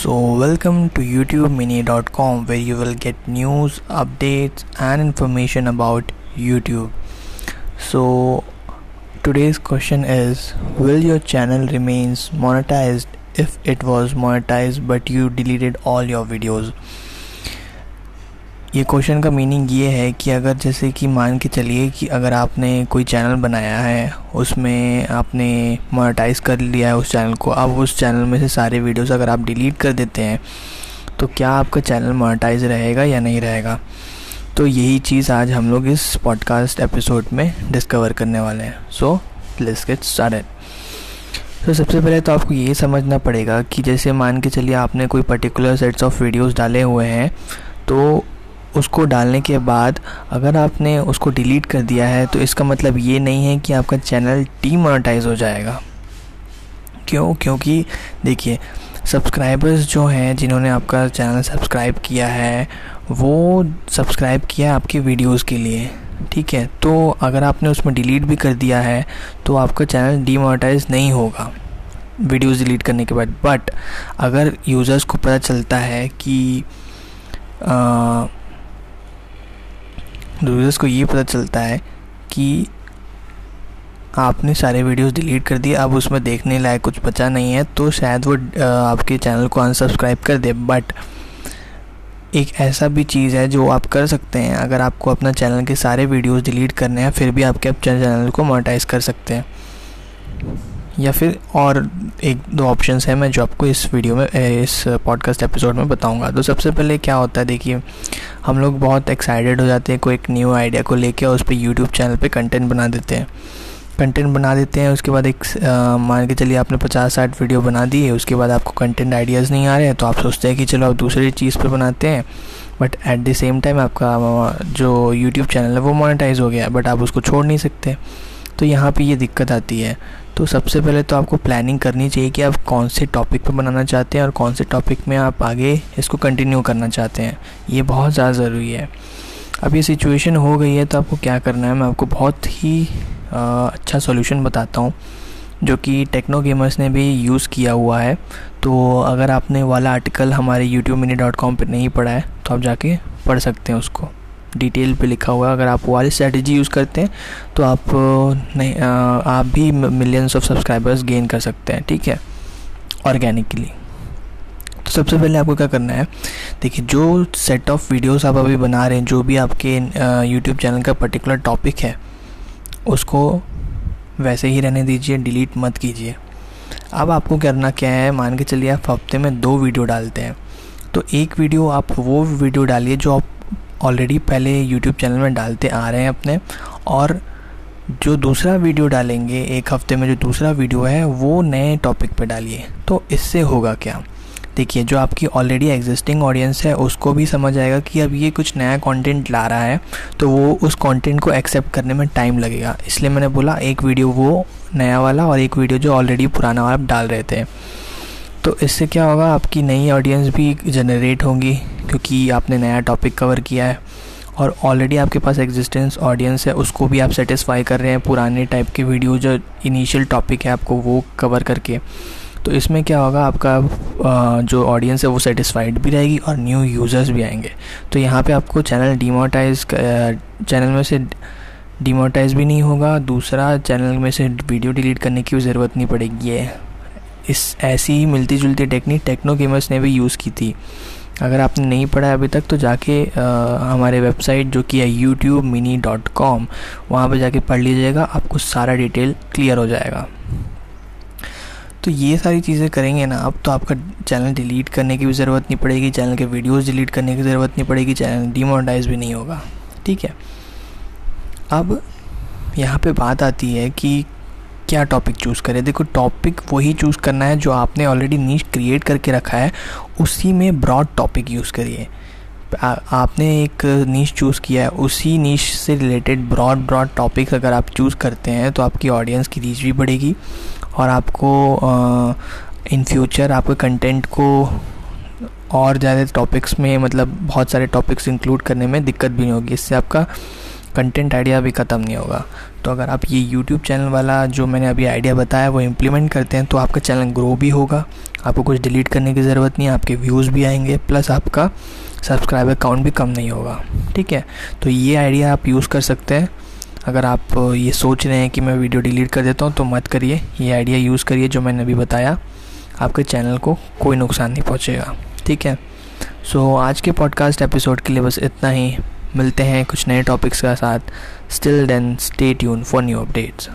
So, welcome to YouTubeMini.com where you will get news, updates, and information about YouTube. So, today's question is Will your channel remains monetized if it was monetized but you deleted all your videos? ये question का meaning ये है कि अगर जैसे कि मान के चलिए कि अगर आपने कोई चैनल बनाया है, उसमें आपने मोनेटाइज कर लिया है उस चैनल को, अब उस चैनल में से सारे वीडियोस अगर आप डिलीट कर देते हैं तो क्या आपका चैनल मोनेटाइज रहेगा या नहीं रहेगा? तो यही चीज़ आज हम लोग इस पॉडकास्ट एपिसोड में डिस्कवर करने वाले हैं। सो लेट्स गेट स्टार्टेड तो सबसे पहले तो आपको ये समझना पड़ेगा कि जैसे मान के चलिए आपने कोई पर्टिकुलर सेट्स ऑफ़ वीडियोस डाले हुए हैं तो उसको डालने के बाद अगर आपने उसको डिलीट कर दिया है तो इसका मतलब ये नहीं है कि आपका चैनल डीमोनेटाइज हो जाएगा। क्यों? क्योंकि देखिए सब्सक्राइबर्स जो हैं जिन्होंने आपका चैनल सब्सक्राइब किया है वो सब्सक्राइब किया है आपके वीडियोस के लिए ठीक है? तो अगर आपने उसमें डिलीट भी कर दिया है तो आपका चैनल डीमोनेटाइज नहीं होगा वीडियोस डिलीट करने के बाद। बट अगर यूज़र्स को पता चलता है कि आ, यूज़र्स को ये पता चलता है कि आपने सारे वीडियोस डिलीट कर दिए, अब उसमें देखने लायक कुछ बचा नहीं है तो शायद वो आपके चैनल को अनसब्सक्राइब कर दे। बट एक ऐसा भी चीज़ है जो आप कर सकते हैं, अगर आपको अपना चैनल के सारे वीडियोस डिलीट करने हैं, फिर भी आपके आप चैनल को मोनेटाइज कर सकते हैं। या फिर और एक दो ऑप्शंस हैं, मैं जो आपको इस वीडियो में इस पॉडकास्ट एपिसोड में बताऊँगा। तो सबसे पहले क्या होता है, देखिए हम लोग बहुत एक्साइटेड हो जाते हैं, कोई एक न्यू आइडिया को लेके और उस पर यूट्यूब चैनल पे कंटेंट बना देते हैं। कंटेंट बना देते हैं, उसके बाद एक मान के चलिए आपने पचास साठ वीडियो बना दी है, उसके बाद आपको कंटेंट आइडियाज़ नहीं आ रहे हैं तो आप सोचते हैं कि चलो आप दूसरी चीज़ पे बनाते हैं but at the same time आपका, जो यूट्यूब चैनल है वो मोनेटाइज हो गया बट आप उसको छोड़ नहीं सकते। तो यहाँ पे ये दिक्कत आती है। तो सबसे पहले तो आपको प्लानिंग करनी चाहिए कि आप कौन से टॉपिक पर बनाना चाहते हैं और कौन से टॉपिक में आप आगे इसको कंटिन्यू करना चाहते हैं। ये बहुत ज़्यादा ज़रूरी है। अब ये सिचुएशन हो गई है तो आपको क्या करना है? मैं आपको बहुत ही आ, अच्छा सॉल्यूशन बताता हूँ जो कि टेक्नो गेमर्स ने भी यूज़ किया हुआ है। तो अगर आपने वाला आर्टिकल हमारे यूट्यूब मिनी डॉट कॉम पर नहीं पढ़ा है तो आप जाके पढ़ सकते हैं उसको। डिटेल पे लिखा हुआ है। अगर आप वो वाली स्ट्रेटजी यूज़ करते हैं तो आप नहीं आप भी मिलियंस ऑफ़ सब्सक्राइबर्स गेन कर सकते हैं, ठीक है? ऑर्गेनिकली तो सबसे पहले आपको क्या करना है, देखिए, जो सेट ऑफ़ वीडियोस आप अभी बना रहे हैं, जो भी आपके यूट्यूब चैनल का पर्टिकुलर टॉपिक है, उसको वैसे ही रहने दीजिए डिलीट मत कीजिए। अब आपको करना क्या है, मान के चलिए आप हफ़्ते में दो वीडियो डालते हैं। तो एक वीडियो आप वो वीडियो डालिए, जो आप ऑलरेडी पहले यूट्यूब चैनल में डालते आ रहे हैं अपने। और जो दूसरा वीडियो डालेंगे, एक हफ़्ते में जो दूसरा वीडियो है, वो नए टॉपिक पे डालिए। तो इससे होगा क्या? देखिए, जो आपकी ऑलरेडी एग्जिस्टिंग ऑडियंस है, उसको भी समझ आएगा कि अब ये कुछ नया कंटेंट ला रहा है तो वो उस कंटेंट को एक्सेप्ट करने में टाइम लगेगा। इसलिए मैंने बोला, एक वीडियो वो नया वाला और एक वीडियो जो ऑलरेडी पुराना वाला आप डाल रहे थे। तो इससे क्या होगा, आपकी नई ऑडियंस भी जनरेट होंगी। क्योंकि आपने नया टॉपिक कवर किया है और ऑलरेडी आपके पास एग्जिस्टेंस ऑडियंस है, उसको भी आप सेटिस्फाई कर रहे हैं पुराने टाइप के वीडियो जो इनिशियल टॉपिक है आपको वो कवर करके। तो इसमें क्या होगा, आपका जो ऑडियंस है वो सेटिस्फाइड भी रहेगी और न्यू यूज़र्स भी आएँगे। तो यहाँ पे आपको चैनल डीमोटाइज चैनल में से डीमोटाइज भी नहीं होगा, दूसरा चैनल में से वीडियो डिलीट करने की भी ज़रूरत नहीं पड़ेगी। ये इस, ऐसी ही मिलती जुलती टेक्निक टेक्नो गेमर्स ने भी यूज़ की थी। अगर आपने नहीं पढ़ा अभी तक तो जाके आ, हमारे वेबसाइट जो कि है यूट्यूब मिनी डॉट कॉम वहाँ पर जाके पढ़ लीजिएगा आपको सारा डिटेल क्लियर हो जाएगा। तो ये सारी चीज़ें करेंगे ना अब तो आपका चैनल डिलीट करने की भी ज़रूरत नहीं पड़ेगी चैनल के वीडियोस डिलीट करने की ज़रूरत नहीं पड़ेगी चैनल डिमोनेटाइज भी नहीं होगा। ठीक है। अब यहाँ पे बात आती है कि क्या टॉपिक चूज़ करें? देखो टॉपिक वही चूज़ करना है जो आपने ऑलरेडी नीच क्रिएट करके रखा है, उसी में ब्रॉड टॉपिक यूज़ करिए। आपने एक नीच चूज़ किया है, उसी नीच से रिलेटेड ब्रॉड ब्रॉड टॉपिक अगर आप चूज़ करते हैं तो आपकी ऑडियंस की रीच भी बढ़ेगी और आपको इन फ्यूचर आपके कंटेंट को और ज़्यादा टॉपिक्स में मतलब बहुत सारे टॉपिक्स इंक्लूड करने में दिक्कत भी नहीं होगी। इससे आपका कंटेंट आइडिया भी ख़त्म नहीं होगा। तो अगर आप ये यूट्यूब चैनल वाला जो मैंने अभी आइडिया बताया वो इम्प्लीमेंट करते हैं तो आपका चैनल ग्रो भी होगा। आपको कुछ डिलीट करने की ज़रूरत नहीं है आपके व्यूज़ भी आएँगे प्लस आपका सब्सक्राइबर काउंट भी कम नहीं होगा। ठीक है? तो ये आइडिया आप यूज़ कर सकते हैं। अगर आप ये सोच रहे हैं कि मैं वीडियो डिलीट कर देता हूँ तो मत करिए। ये आइडिया यूज़ करिए जो मैंने अभी बताया। आपके चैनल को कोई नुकसान नहीं पहुँचेगा। ठीक है? सो so, आज के पॉडकास्ट एपिसोड के लिए बस इतना ही। मिलते हैं कुछ नए टॉपिक्स के साथ. Still then stay tune for new updates